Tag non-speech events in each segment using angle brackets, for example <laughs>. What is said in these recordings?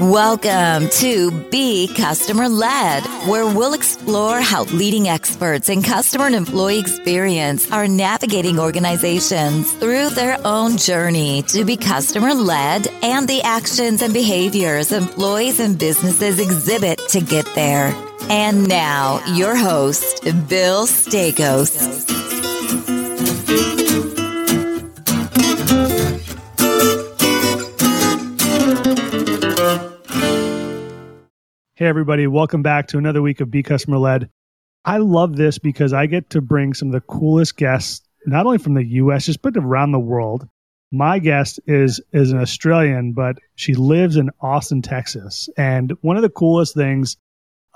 Welcome to Be Customer Led, where we'll explore how leading experts in customer and employee experience are navigating organizations through their own journey to be customer led and the actions and behaviors employees and businesses exhibit to get there. And now, your host, Bill Staikos. Hey, everybody, welcome back to another week of Be Customer Led. I love this because I get to bring some of the coolest guests, not only from the US, just but around the world. My guest is is an Australian, but she lives in Austin, Texas. And one of the coolest things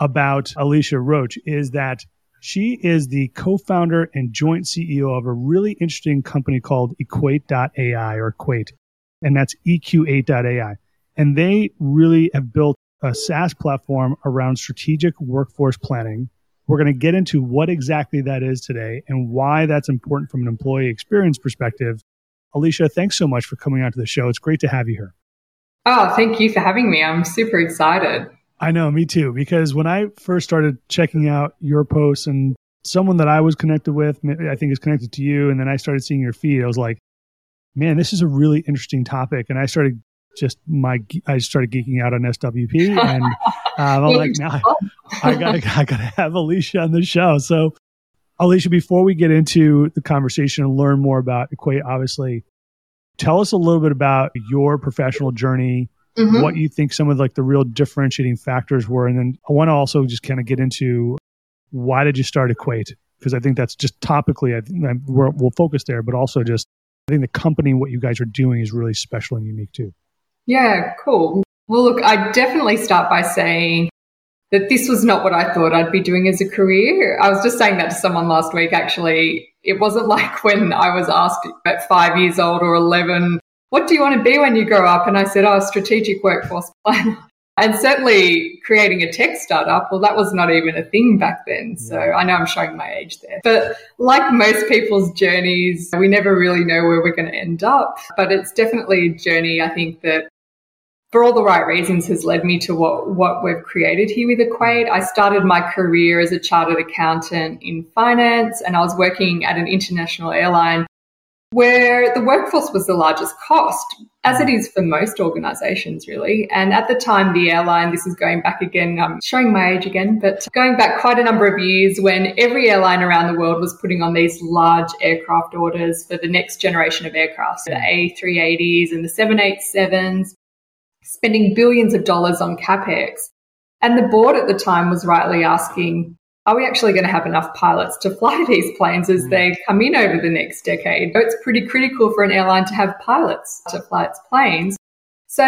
about Alicia Roach is that she is the co-founder and joint CEO of a really interesting company called Equate.ai or Equate, and that's EQ8.ai. And they really have built a SaaS platform around strategic workforce planning. We're going to get into what exactly that is today and why that's important from an employee experience perspective. Alicia, thanks so much for coming out to the show. It's great to have you here. Oh, thank you for having me. I'm super excited. I know, me too, because when I first started checking out your posts and someone that I was connected with, I think is connected to you, and then I started seeing your feed, I was like, man, this is a really interesting topic. And I started just my I started geeking out on SWP, <laughs> and um, I'm like, now I, I gotta <laughs> I gotta have Alicia on the show. So, Alicia, before we get into the conversation and learn more about Equate, obviously, tell us a little bit about your professional journey. Mm-hmm. What you think some of like the real differentiating factors were, and then I want to also just kind of get into why did you start Equate? Because I think that's just topically, I think we'll focus there, but also just I think the company, what you guys are doing, is really special and unique too. Yeah, cool. Well, look, I definitely start by saying that this was not what I thought I'd be doing as a career. I was just saying that to someone last week, actually. It wasn't <laughs> like when I was asked at five years old or 11, what do you want to be when you grow up? And I said, oh, strategic workforce planner. <laughs> And certainly creating a tech startup, well, that was not even a thing back then. So I know I'm showing my age there. But like most people's journeys, we never really know where we're going to end up. But it's definitely a journey, I think, that for all the right reasons has led me to what, what we've created here with Equate. I started my career as a chartered accountant in finance and I was working at an international airline where the workforce was the largest cost, as it is for most organizations, really. And at the time, the airline, this is going back again, I'm showing my age again, but going back quite a number of years when every airline around the world was putting on these large aircraft orders for the next generation of aircraft, so the A380s and the 787s spending billions of dollars on capex. And the board at the time was rightly asking, are we actually going to have enough pilots to <laughs> fly these planes as mm. they come in over the next decade? It's pretty critical for an airline to have pilots to fly its planes. So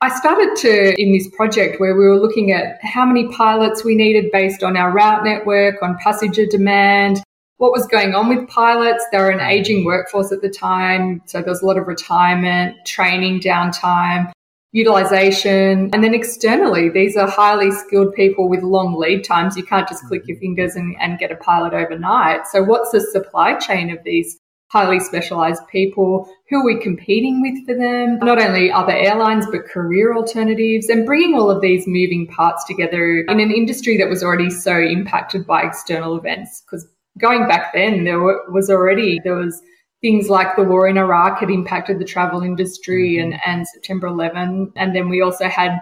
I started to, in this project where we were looking at how many pilots we needed based on our route network, on passenger demand, what was going on with pilots. They were an mm. aging workforce at the time. So there was a lot of retirement, training downtime utilization. And then externally, these are highly skilled people with long lead times. You can't just click your mm-hmm. fingers and, and get a pilot overnight. So, what's the supply chain of these highly specialized people? Who are we competing with for them? Not only other airlines, but career alternatives and bringing all of these moving parts together in an industry that was already so impacted by external events. Because going back then, there was already, there was things like the war in Iraq had impacted the travel industry mm-hmm. and, and September 11. And then we also had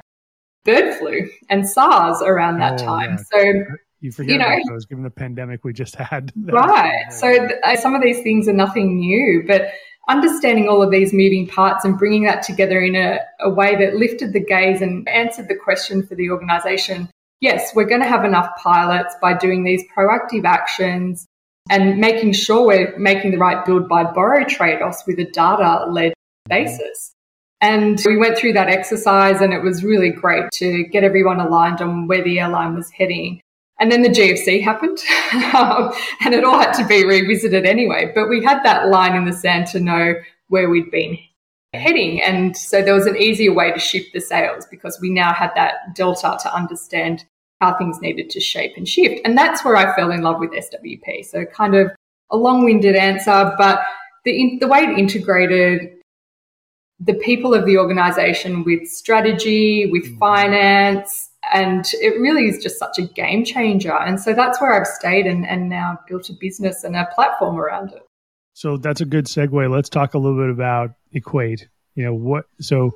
bird flu and SARS around that oh, time. Yeah. So you forget you know, about those given the pandemic we just had. <laughs> Right. So th- uh, some of these things are nothing new, but understanding all of these moving parts and bringing that together in a, a way that lifted the gaze and answered the question for the organization. Yes, we're going to have enough pilots by doing these proactive actions and making sure we're making the right build buy borrow trade offs with a data led basis. And we went through that exercise and it was really great to get everyone aligned on where the airline was heading. And then the GFC happened <laughs> and it all had to be revisited anyway. But we had that line in the sand to know where we'd been heading. And so there was an easier way to shift the sails because we now had that delta to understand how things needed to shape and shift. And that's where I fell in love with SWP. So kind of a long-winded answer, but the, the way it integrated the people of the organization with strategy, with mm. finance, and it really is just such a game changer. And so that's where I've stayed and, and now built a business and a platform around it. So that's a good segue. Let's talk a little bit about Equate. You know, what, so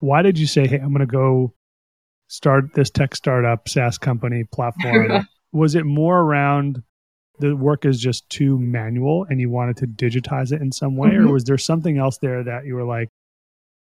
why did you say, hey, I'm going to go start this tech startup SaaS company platform? <laughs> was it more around the work is just too manual and you wanted to digitize it in some way? Mm-hmm. Or was there something else there that you were like,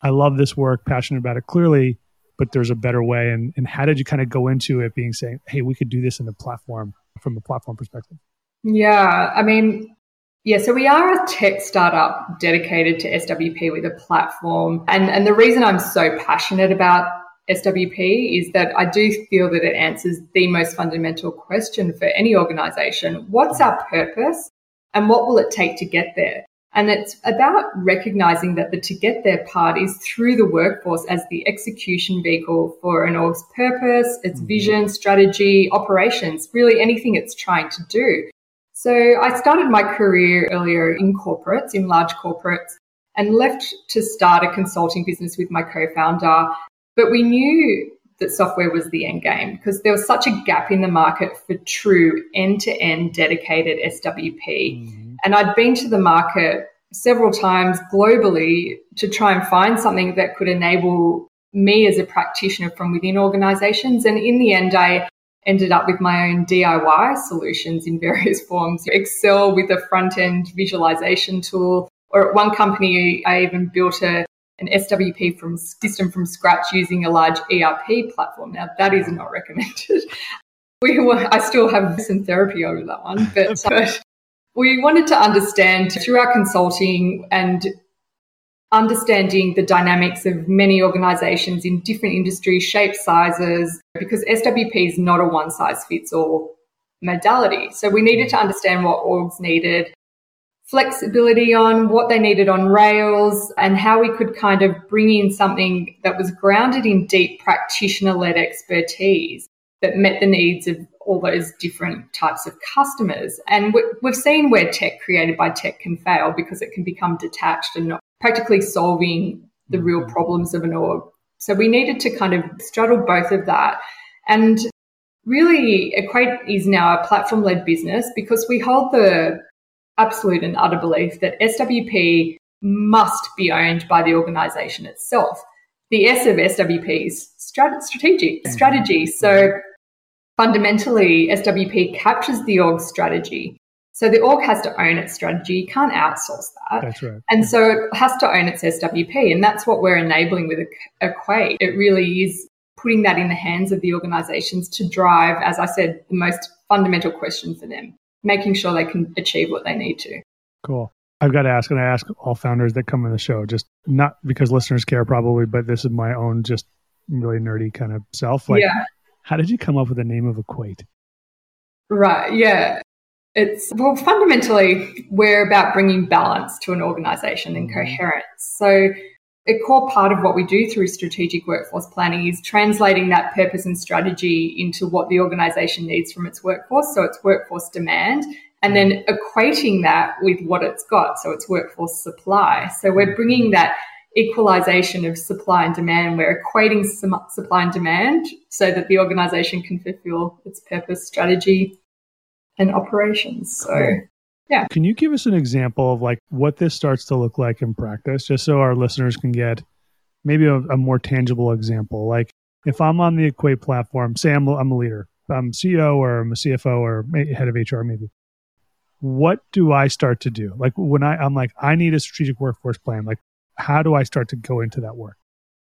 I love this work, passionate about it clearly, but there's a better way? And, and how did you kind of go into it being saying, hey, we could do this in the platform from a platform perspective? Yeah, I mean, yeah, so we are a tech startup dedicated to SWP with a platform. And, and the reason I'm so passionate about SWP is that I do feel that it answers the most fundamental question for any organization. What's our purpose and what will it take to get there? And it's about recognizing that the to get there part is through the workforce as the execution vehicle for an org's purpose, its mm-hmm. vision, strategy, operations, really anything it's trying to do. So I started my career earlier in corporates, in large corporates, and left to start a consulting business with my co-founder. But we knew that software was the end game because there was such a gap in the market for true end-to-end dedicated SWP. Mm-hmm. And I'd been to the market several times globally to try and find something that could enable me as a practitioner from within organizations. And in the end, I ended up with my own DIY solutions in various <laughs> forms. Excel with a front end visualization tool, or at one company, I even built a an SWP from system from scratch using a large ERP platform. Now that is not recommended. <laughs> We were, I still have some therapy over that one, but, <laughs> but we wanted to understand through our consulting and understanding the dynamics of many organizations in different industries, shapes, sizes, because SWP is not a one size fits all modality. So we needed to mm. understand what orgs needed, flexibility on what they needed on Rails, and how we could kind of bring in something that was grounded in deep practitioner led expertise that met the needs of all those different types of customers. And we've seen where tech created by tech can fail because it can become detached and not practically solving the real mm-hmm. problems of an org. So we needed to kind of straddle both of that. And really, Equate is now a platform led business because we hold the absolute and utter belief that SWP must be owned by the organization itself. The S of SWP is strategic mm-hmm. strategy. So fundamentally, SWP captures the org strategy so the org has to own its strategy. You can't outsource that. That's right. And so it has to own its SWP. And that's what we're enabling with a Equate. It really is putting that in the hands of the organizations to drive, as I said, the most fundamental question for them, making sure they can achieve what they need to. Cool. I've got to ask, and I ask all founders that come on the show, just not because listeners care probably, but this is my own just really nerdy kind of self. Like, yeah. how did you come up with the name of Equate? Right. Yeah. It's, well, fundamentally, we're about bringing balance to an organization and mm-hmm. coherence. So, a core part of what we do through strategic workforce planning is translating that purpose and strategy into what the organization needs from its workforce. So, it's workforce demand, and then equating that with what it's got. So, it's workforce supply. So, we're bringing that equalization of supply and demand. We're equating supply and demand so that the organization can fulfill its purpose, strategy, and operations. So, yeah. Can you give us an example of like what this starts to look like in practice, just so our listeners can get maybe a, a more tangible example? Like if I'm on the Equate platform, say I'm, I'm a leader, I'm CEO or I'm a CFO or head of HR, maybe. What do I start to do? Like when I, I'm like, I need a strategic workforce plan. Like, how do I start to go into that work?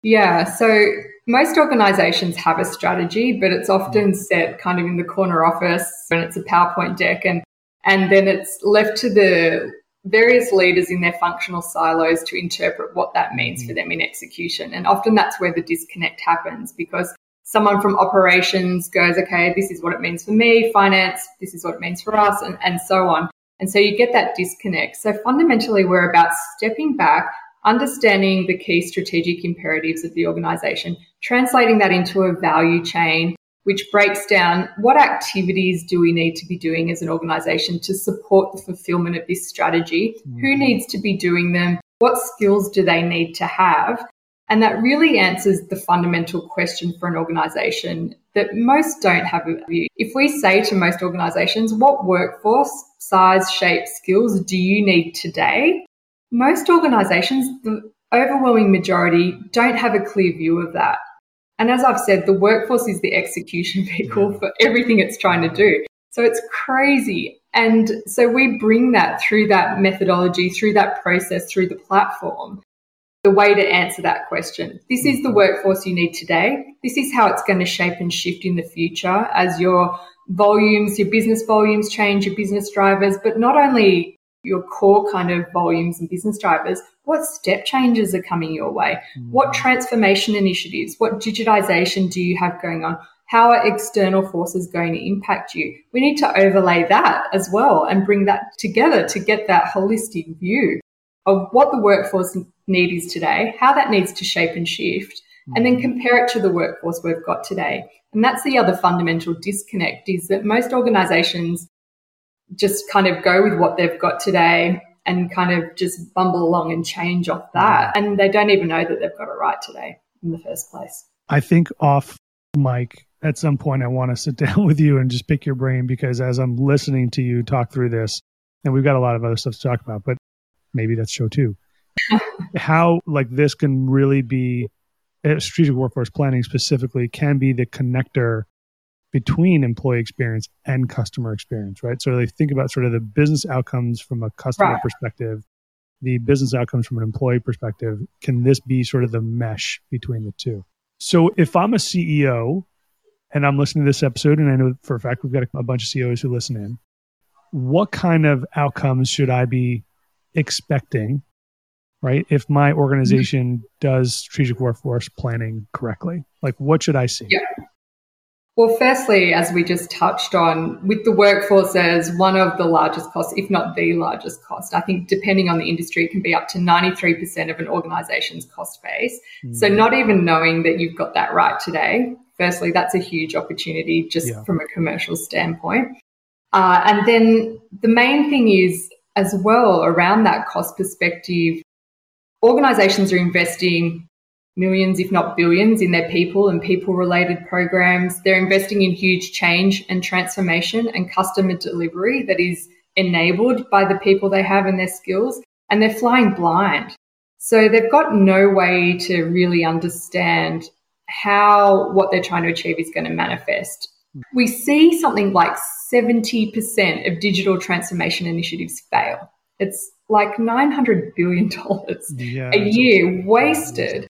Yeah. So most organizations have a strategy, but it's often set kind of in the corner office and it's a PowerPoint deck and and then it's left to the various leaders in their functional silos to interpret what that means for mm. them in execution. And often that's where the disconnect happens because someone from operations goes, okay, this is what it means for me, finance, this is what it means for us, and, and so on. And so you get that disconnect. So fundamentally, we're about stepping back, understanding the key strategic imperatives of the organization, translating that into a value chain, which breaks down what activities do we need to be doing as an organization to support the fulfillment of this strategy? Mm-hmm. Who needs to be doing them? What skills do they need to have? And that really answers the fundamental question for an organization that most don't have a view. If we say to most organizations, what workforce, size, shape, skills do you need today? Most organizations, the overwhelming majority, don't have a clear view of that. And as I've said, the workforce is the execution <laughs> vehicle for everything it's trying to do. So it's crazy. And so we bring that through that methodology, through that process, through the platform the way to answer that question. This is the mm-hmm. workforce you need today. This is how it's going to shape and shift in the future as your volumes, your business volumes change, your business drivers, but not only your core kind of volumes and business drivers, what step changes are coming your way? Mm-hmm. What transformation initiatives, what digitization do you have going on? How are external forces going to impact you? We need to overlay that as well and bring that together to get that holistic view of what the workforce need is today, how that needs to shape and shift, and then mm. compare it to the workforce we've got today. And that's the other fundamental disconnect is that most organizations just kind of go with what they've got today and kind of just bumble along and change off that. And they don't even know that they've got it right today in the first place. I think off Mike, at some point, I want to sit <laughs> down with you and just pick your brain because as I'm listening to you talk through this, and we've got a lot of other stuff to talk about, but maybe that's show two. <laughs> how like this can really be uh, strategic workforce planning specifically can be the connector between employee experience and customer experience, right? So they think about sort of the business outcomes from a customer right. perspective, the business outcomes from an employee perspective. Can this be sort of the mesh between the two? So if I'm a CEO and I'm listening to this episode, and I know for a fact we've got a bunch of CEOs who listen in, what kind of outcomes should I be expecting right? If my organization does strategic workforce planning correctly, like what should I see? Yeah. Well, firstly, as we just touched on, with the workforce as one of the largest costs, if not the largest cost, I think depending on the industry, it can be up to 93% of an organization's cost base. Mm. So, not even knowing that you've got that right today, firstly, that's a huge opportunity just yeah. from a commercial standpoint. Uh, and then the main thing is, as well, around that cost perspective, organizations are investing millions, if not billions, in their people and people related programs. They're investing in huge change and transformation and customer delivery that is enabled by the people they have and their skills, and they're flying blind. So they've got no way to really understand how what they're trying to achieve is going to manifest. We see something like 70% of digital transformation initiatives fail. It's like $900 billion yeah, a year wasted.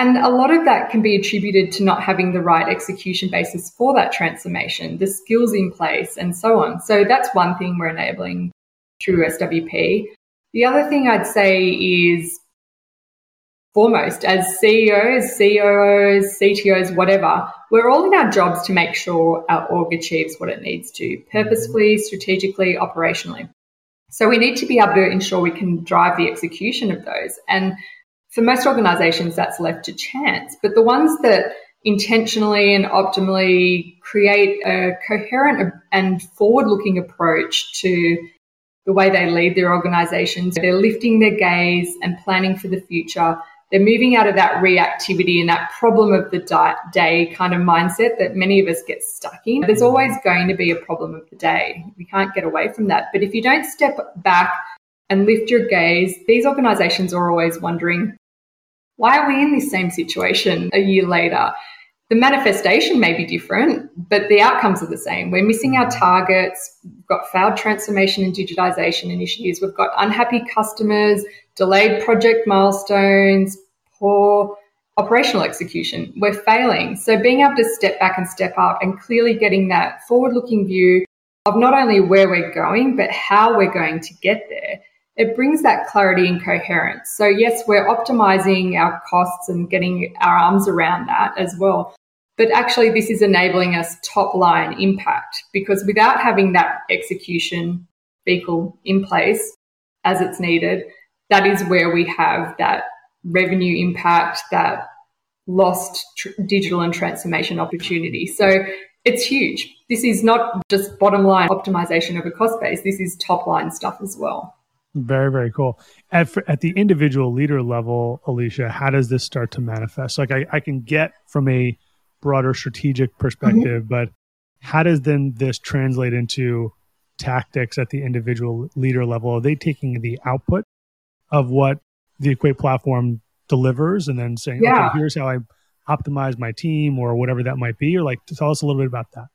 And a lot of that can be attributed to not having the right execution basis for that transformation, the skills in place, and so on. So that's one thing we're enabling through SWP. The other thing I'd say is foremost, as CEOs, COOs, CTOs, whatever, we're all in our jobs to make sure our org achieves what it needs to purposefully, strategically, operationally. So we need to be able to ensure we can drive the execution of those. And for most organizations, that's left to chance. But the ones that intentionally and optimally create a coherent and forward looking approach to the way they lead their organizations, they're lifting their gaze and planning for the future they're moving out of that reactivity and that problem of the day kind of mindset that many of us get stuck in. There's always going to be a problem of the day. We can't get away from that. But if you don't step back and lift your gaze, these organizations are always wondering, why are we in this same situation a year later? The manifestation may be different, but the outcomes are the same. We're missing our targets. We've got failed transformation and digitization initiatives. We've got unhappy customers, delayed project milestones, poor operational execution. We're failing. So being able to step back and step up and clearly getting that forward looking view of not only where we're going, but how we're going to get there. It brings that clarity and coherence. So, yes, we're optimizing our costs and getting our arms around that as well. But actually, this is enabling us top line impact because without having that execution vehicle in place as it's needed, that is where we have that revenue impact, that lost tr- digital and transformation opportunity. So it's huge. This is not just bottom line optimization of a cost base. This is top line stuff as well. Very, very cool. At, at the individual leader level, Alicia, how does this start to manifest? Like I, I can get from a broader strategic perspective, mm-hmm. but how does then this translate into tactics at the individual leader level? Are they taking the output of what the Equate platform delivers and then saying, yeah. okay, here's how I optimize my team or whatever that might be? Or like, tell us a little bit about that.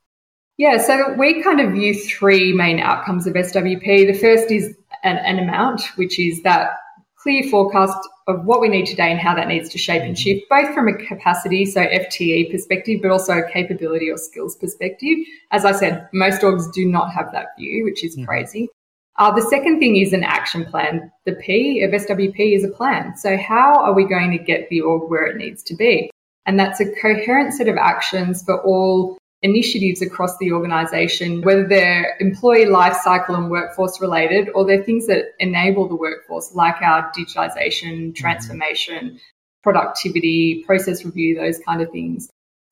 Yeah, so we kind of view three main outcomes of SWP. The first is an, an amount, which is that clear forecast of what we need today and how that needs to shape and shift, both from a capacity, so FTE perspective, but also a capability or skills perspective. As I said, most orgs do not have that view, which is mm-hmm. crazy. Uh, the second thing is an action plan. The P of SWP is a plan. So how are we going to get the org where it needs to be? And that's a coherent set of actions for all initiatives across the organization, whether they're employee life cycle and workforce related, or they're things that enable the workforce, like our digitalization, mm-hmm. transformation, productivity, process review, those kind of things.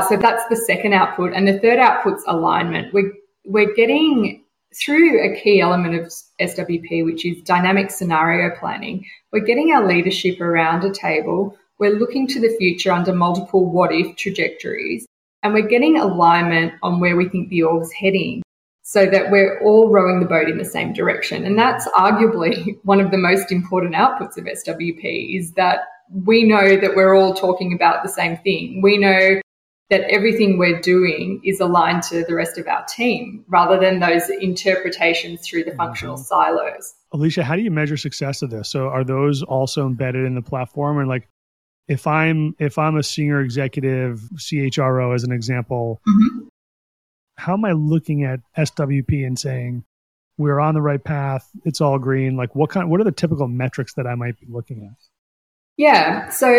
So that's the second output. And the third output's alignment. We're, we're getting through a key element of SWP, which is dynamic scenario planning. We're getting our leadership around a table. We're looking to the future under multiple what if trajectories and we're getting alignment on where we think the org's heading so that we're all rowing the boat in the same direction. And that's arguably <laughs> one of the most important outputs of SWP is that we know that we're all talking about the same thing. We know that everything we're doing is aligned to the rest of our team rather than those interpretations through the mm-hmm. functional silos. Alicia, how do you measure success of this? So are those also embedded in the platform and like if I'm if I'm a senior executive CHRO as an example, mm-hmm. how am I looking at SWP and saying we're on the right path, it's all green? Like what kind what are the typical metrics that I might be looking at? Yeah. So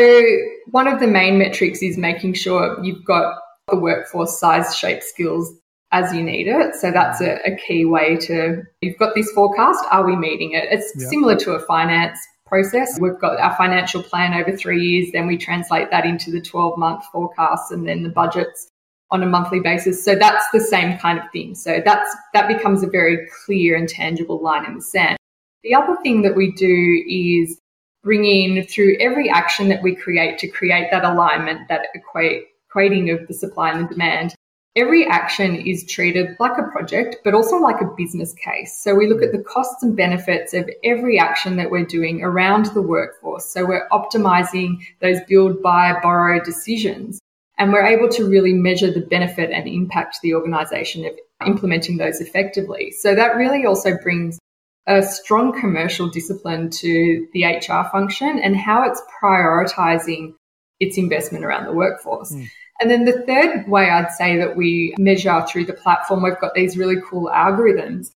one of the main metrics is making sure you've got the workforce size, shape, skills as you need it. So that's a, a key way to you've got this forecast. Are we meeting it? It's yeah. similar to a finance process. We've got our financial plan over three years, then we translate that into the 12 month forecasts and then the budgets on a monthly basis. So that's the same kind of thing. So that's that becomes a very clear and tangible line in the sand. The other thing that we do is bring in through every action that we create to create that alignment, that equate, equating of the supply and the demand, every action is treated like a project, but also like a business case. So we look at the costs and benefits of every action that we're doing around the workforce. So we're optimizing those build, buy, borrow decisions. And we're able to really measure the benefit and impact the organization of implementing those effectively. So that really also brings a strong commercial discipline to the HR function and how it's prioritizing its investment around the workforce. Mm. And then the third way I'd say that we measure through the platform, we've got these really cool algorithms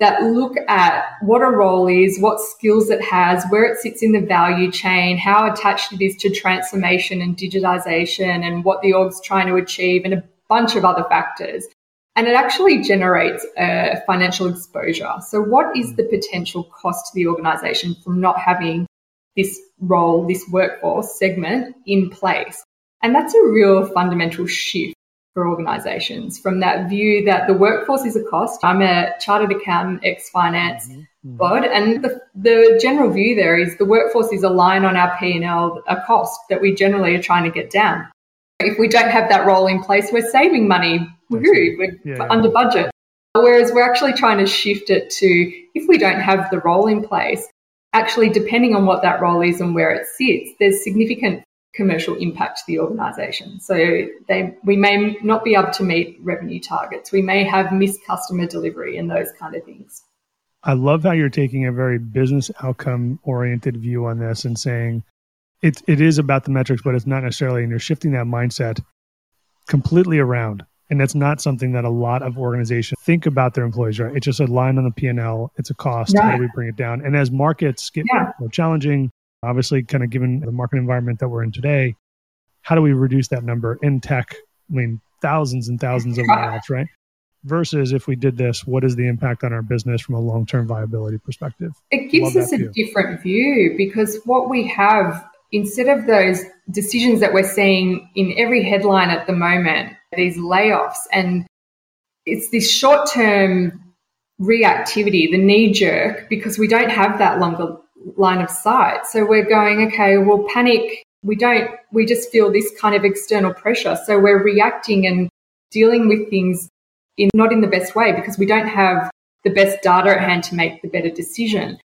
that look at what a role is, what skills it has, where it sits in the value chain, how attached it is to transformation and digitization, and what the org's trying to achieve, and a bunch of other factors. And it actually generates a financial exposure. So, what is the potential cost to the organization from not having this role, this workforce segment in place? And that's a real fundamental shift for organizations from that view that the workforce is a cost. I'm a chartered accountant, ex finance mm-hmm. bod, and the, the general view there is the workforce is a line on our P&L, a cost that we generally are trying to get down. If we don't have that role in place, we're saving money. Woohoo, we're yeah, under budget. Whereas we're actually trying to shift it to if we don't have the role in place, actually, depending on what that role is and where it sits, there's significant commercial impact to the organization. So they we may not be able to meet revenue targets. We may have missed customer delivery and those kind of things. I love how you're taking a very business outcome oriented view on this and saying it it is about the metrics, but it's not necessarily and you're shifting that mindset completely around. And that's not something that a lot of organizations think about their employees, right? It's just a line on the P and L. It's a cost. Yeah. How do we bring it down? And as markets get yeah. more challenging, Obviously, kind of given the market environment that we're in today, how do we reduce that number in tech? I mean, thousands and thousands of <laughs> layoffs, right? Versus if we did this, what is the impact on our business from a long term viability perspective? It gives us a view. different view because what we have, instead of those decisions that we're seeing in every headline at the moment, these layoffs, and it's this short term reactivity, the knee jerk, because we don't have that longer line of sight. So we're going, okay, well, panic. We don't, we just feel this kind of external pressure. So we're reacting and dealing with things in not in the best way because we don't have the best data at hand to make the better decision.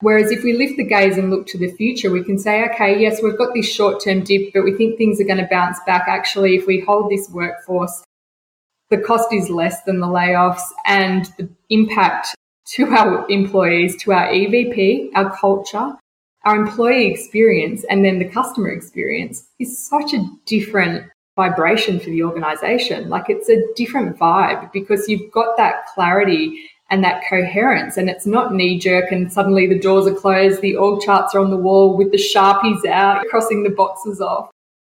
Whereas if we lift the gaze and look to the future, we can say, okay, yes, we've got this short term dip, but we think things are going to bounce back. Actually, if we hold this workforce, the cost is less than the layoffs and the impact to our employees, to our EVP, our culture, our employee experience, and then the customer experience is such a different vibration for the organization. Like it's a different vibe because you've got that clarity and that coherence and it's not knee jerk and suddenly the doors are closed, the org charts are on the wall with the sharpies out, crossing the boxes off.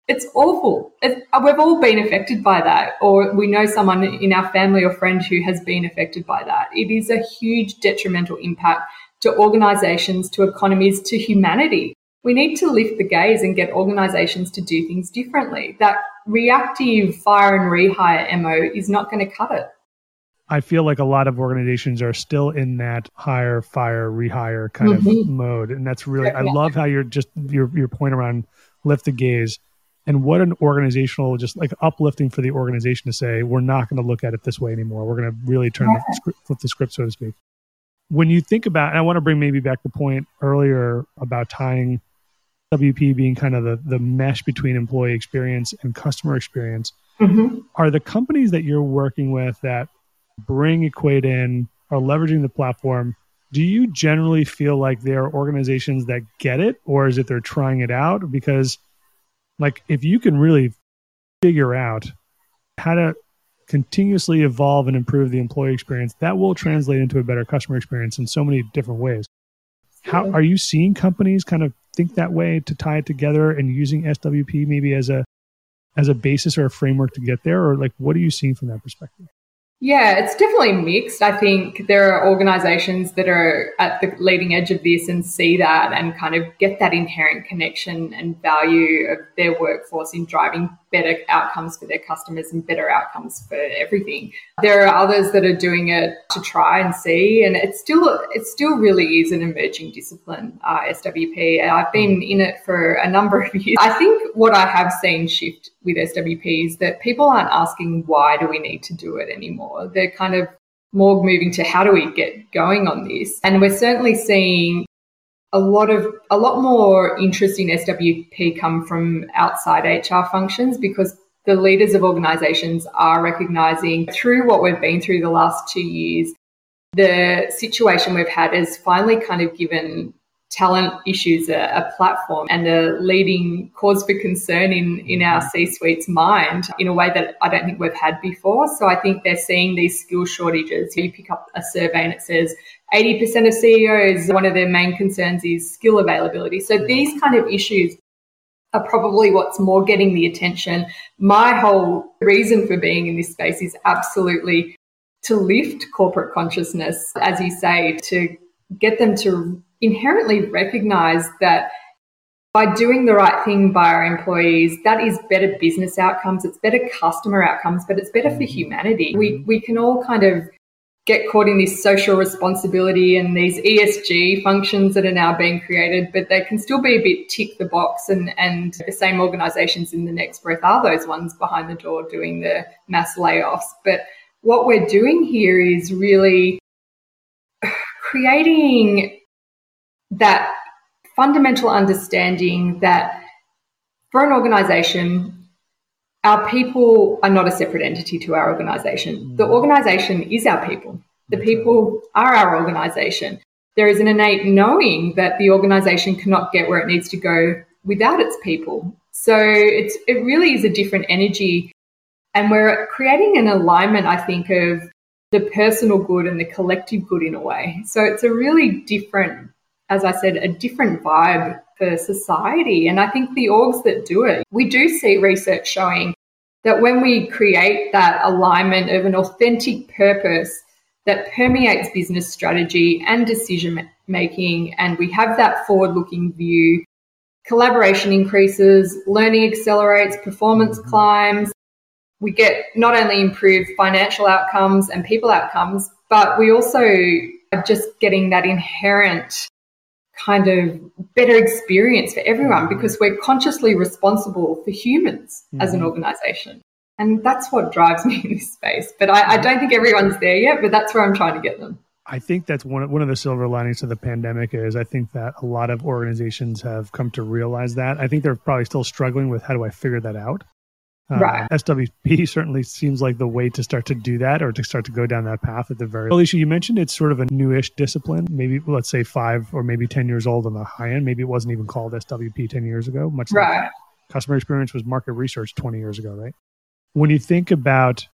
It's awful. It's, we've all been affected by that, or we know someone in our family or friend who has been affected by that. It is a huge detrimental impact to organizations, to economies, to humanity. We need to lift the gaze and get organizations to do things differently. That reactive fire and rehire MO is not going to cut it. I feel like a lot of organizations are still in that hire, fire, rehire kind mm-hmm. of mode. And that's really, I love how you're just, your, your point around lift the gaze and what an organizational just like uplifting for the organization to say we're not going to look at it this way anymore. We're going to really turn the script, flip the script so to speak. When you think about and i want to bring maybe back the point earlier about tying wp being kind of the, the mesh between employee experience and customer experience mm-hmm. are the companies that you're working with that bring equate in are leveraging the platform do you generally feel like they are organizations that get it or is it they're trying it out? Because like if you can really figure out how to continuously evolve and improve the employee experience, that will translate into a better customer experience in so many different ways. How are you seeing companies kind of think that way to tie it together and using SWP maybe as a as a basis or a framework to get there or like what are you seeing from that perspective? Yeah, it's definitely mixed. I think there are organizations that are at the leading edge of this and see that and kind of get that inherent connection and value of their workforce in driving better outcomes for their customers and better outcomes for everything. There are others that are doing it to try and see, and it's still it still really is an emerging discipline, uh, SWP. I've been in it for a number of years. I think what I have seen shift with SWP is that people aren't asking why do we need to do it anymore. They're kind of more moving to how do we get going on this, and we're certainly seeing a lot of a lot more interest in SWP come from outside HR functions because the leaders of organizations are recognizing through what we've been through the last two years, the situation we've had has finally kind of given talent issues a, a, platform and a leading cause for concern in, in our mm-hmm. C suite's mind in a way that I don't think we've had before. So I think they're seeing these skill shortages. You pick up a survey and it says 80% of CEOs, one of their main concerns is skill availability. So mm-hmm. these kind of issues are probably what's more getting the attention. My whole reason for being in this space is absolutely to lift corporate consciousness, as you say, to get them to inherently recognize that by doing the right thing by our employees, that is better business outcomes, it's better customer outcomes, but it's better for mm-hmm. humanity. We, we can all kind of get caught in this social responsibility and these ESG functions that are now being created, but they can still be a bit tick the box and, and the same organizations in the next breath are those ones behind the door doing the mass layoffs. But what we're doing here is really <sighs> creating that fundamental understanding that for an organization, our people are not a separate entity to our organization. Mm-hmm. The organization is our people. The people are our organization. There is an innate knowing that the organization cannot get where it needs to go without its people. So it's it really is a different energy. And we're creating an alignment, I think, of the personal good and the collective good in a way. So it's a really different as I said, a different vibe for society. And I think the orgs that do it, we do see research showing that when we create that alignment of an authentic purpose that permeates business strategy and decision making, and we have that forward looking view, collaboration increases, learning accelerates, performance mm-hmm. climbs. we get not only improved financial outcomes and people outcomes, but we also are just getting that inherent kind of better experience for everyone mm-hmm. because we're consciously responsible for humans mm-hmm. as an mm-hmm. organization. And that's what drives <laughs> me in this space. But I, I, don't think everyone's there yet, but that's where I'm trying to get them. I think that's one of, one of the silver linings to the pandemic is I think that a lot of organizations have come to realize that. I think they're probably still struggling with how do I figure that out. Uh, right. SWP <laughs> certainly seems like the way to start to do that or to start to go down that path at the very Alicia, you mentioned it's sort of a newish discipline, maybe let's say five or maybe 10 years old on the high end. Maybe it wasn't even called SWP 10 years ago, much right. like customer experience was market research 20 years ago, right? When you think about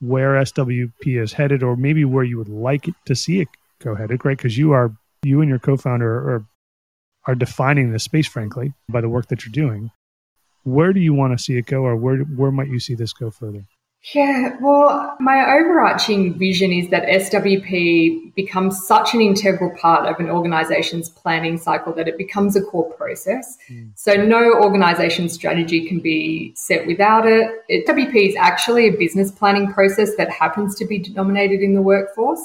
where SWP is headed or maybe where you would like it to see it go headed, right? Because you are, you and your co-founder are, are defining the space, frankly, by the work that you're doing where do you want to see it go or where where might you see this go further yeah, well, my overarching vision is that SWP becomes such an integral part of an organization's planning cycle that it becomes a core process. Mm. So, no organization strategy can be set without it. SWP is actually a business planning process that happens to be denominated in the workforce.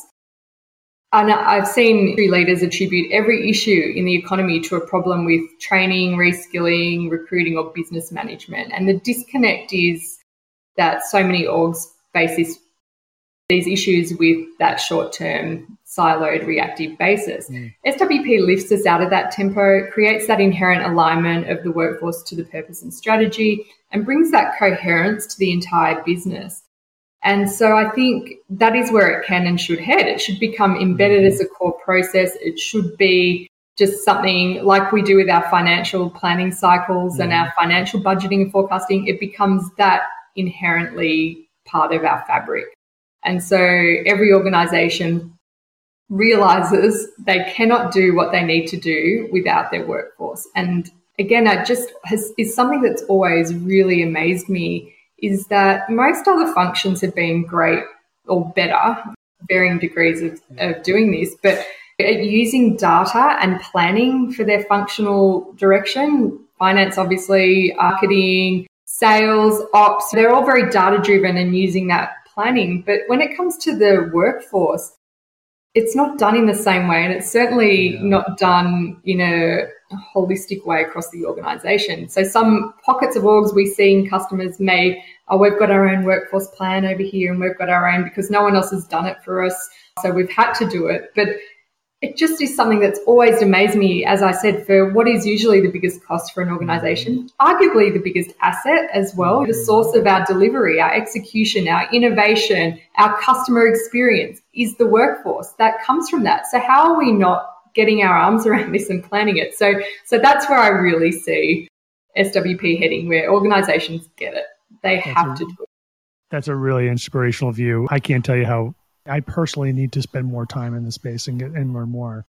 And I've seen leaders attribute every issue in the economy to a problem with training, reskilling, recruiting, or business management. And the disconnect is that so many orgs face this, these issues with that short term, siloed, reactive basis. Mm. SWP lifts us out of that tempo, creates that inherent alignment of the workforce to the purpose and strategy, and brings that coherence to the entire business. And so I think that is where it can and should head. It should become embedded as a core process. It should be just something like we do with our financial planning cycles and our financial budgeting and forecasting. It becomes that inherently part of our fabric. And so every organization realizes they cannot do what they need to do without their workforce. And again, that just has, is something that's always really amazed me is that most other functions have been great or better, varying degrees of, of doing this, but using data and planning for their functional direction, finance, obviously, marketing, sales, ops, they're all very data driven and using that planning. But when it comes to the workforce, it's not done in the same way. And it's certainly yeah. not done in a holistic way across the organization. So some pockets of orgs we see in customers may, oh, we've got our own workforce plan over here and we've got our own because no one else has done it for us. So we've had to do it. But it just is something that's always amazed me, as I said, for what is usually the biggest cost for an organization, arguably the biggest asset as well, the source of our delivery, our execution, our innovation, our customer experience is the workforce that comes from that. So how are we not getting our arms around this and planning it. So, so that's where I really see SWP heading, where organizations get it. They that's have a, to do it. That's a really inspirational view. I can't tell you how I personally need to spend more time in the space and get and learn more.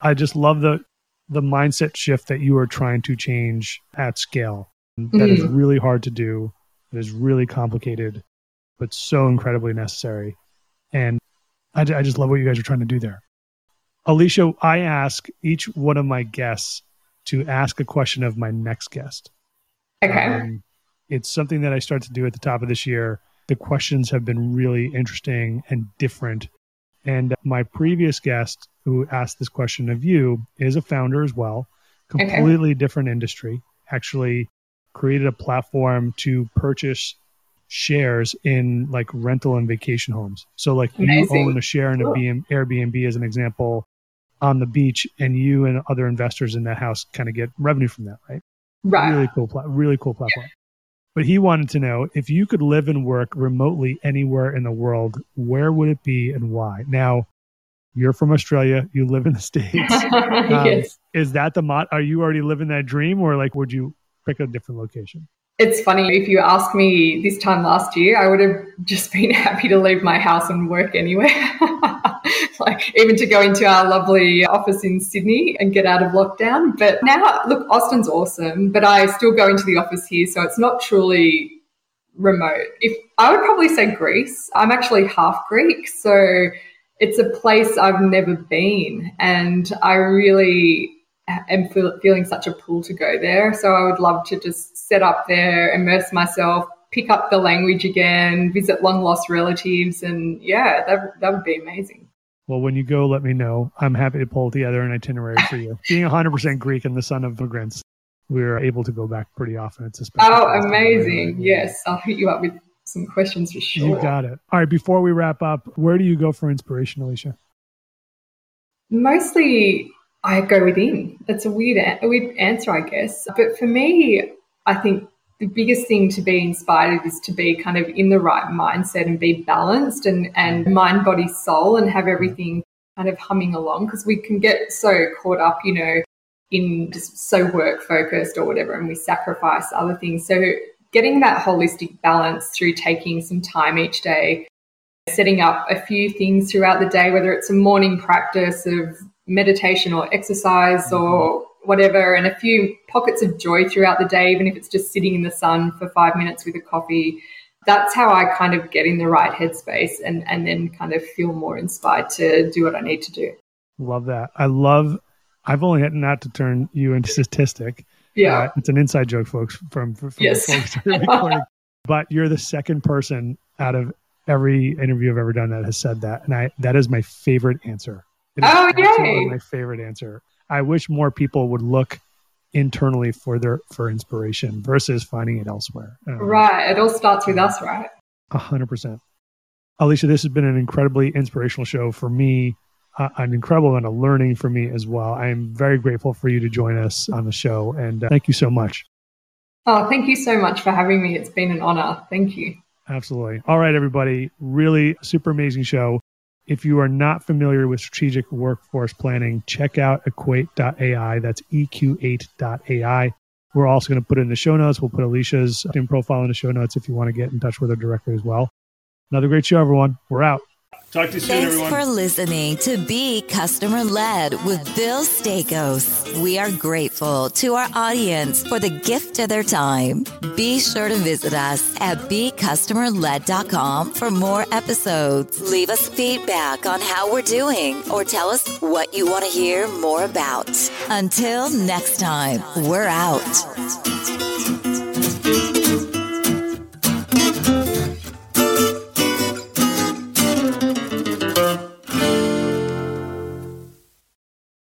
I just love the the mindset shift that you are trying to change at scale. That mm-hmm. is really hard to do. It is really complicated, but so incredibly necessary. And I, I just love what you guys are trying to do there. Alicia, I ask each one of my guests to ask a question of my next guest. Okay. Um, it's something that I start to do at the top of this year. The questions have been really interesting and different. And uh, my previous guest who asked this question of you is a founder as well, completely okay. different industry, actually created a platform to purchase shares in like rental and vacation homes. So like Amazing. you own a share in a cool. Airbnb as an example, on the beach and you and other investors in that house kind of get revenue from that, right? Right. Really cool, pla- really cool platform. Yeah. But he wanted to know if you could live and work remotely anywhere in the world, where would it be and why? Now, you're from Australia, you live in the States. <laughs> um, yes. Is that the mod? Are you already living that dream or like would you pick a different location? It's funny, if you asked me this time last year, I would have just been <laughs> happy to leave my house and work anywhere. <laughs> like even to go into our lovely office in Sydney and get out of lockdown. But now, look, Austin's awesome, but I still go into the office here, so it's not truly remote. If I would probably say Greece. I'm actually half Greek, so it's a place I've never been, and I really am feel, feeling such a pull to go there. So I would love to just set up there, immerse myself, pick up the language again, visit long lost relatives, and yeah, that that would be amazing. Well, when you go, let me know. I'm happy to pull together an itinerary for you. Being 100% Greek and the son of immigrants, we're able to go back pretty often. It's a special oh, amazing! Yes, I'll hit you up with some questions for sure. You got it. All right. Before we wrap up, where do you go for inspiration, Alicia? Mostly, I go within. That's a weird, a weird answer, I guess. But for me, I think the biggest thing to be inspired is to be kind of in the right mindset and be balanced and, and mind, body, soul and have everything kind of humming along because we can get so caught up, you know, in just so work focused or whatever and we sacrifice other things. So getting that holistic balance through taking some time each day, setting up a few things throughout the day, whether it's a morning practice of meditation or exercise or whatever, and a few pockets of joy throughout the day, even if it's just sitting in the sun for five minutes with a coffee. That's how I kind of get in the right headspace and, and then kind of feel more inspired to do what I need to do. Love that. I love, I've only had not to turn you into statistic. Yeah. Uh, it's an inside joke, folks, from, from yes. recording. <laughs> but you're the second person out of every interview I've ever done that has said that. And I, that is my favorite answer. Oh, yay. My favorite answer. I wish more people would look internally for their for inspiration versus finding it elsewhere. Um, right. It all starts with us, right? A hundred percent. Alicia, this has been an incredibly inspirational show for me. Uh, an incredible amount of learning for me as well. I am very grateful for you to join us on the show, and uh, thank you so much. Oh, thank you so much for having me. It's been an honor. Thank you. Absolutely. All right, everybody. Really super amazing show. If you are not familiar with strategic workforce planning, check out equate.ai. That's EQ8.ai. We're also going to put in the show notes. We'll put Alicia's profile in the show notes if you want to get in touch with her directly as well. Another great show, everyone. We're out. Talk to you soon, Thanks everyone. for listening to Be Customer Led with Bill Staikos. We are grateful to our audience for the gift of their time. Be sure to visit us at BeCustomerLed.com for more episodes. Leave us feedback on how we're doing or tell us what you want to hear more about. Until next time, we're out.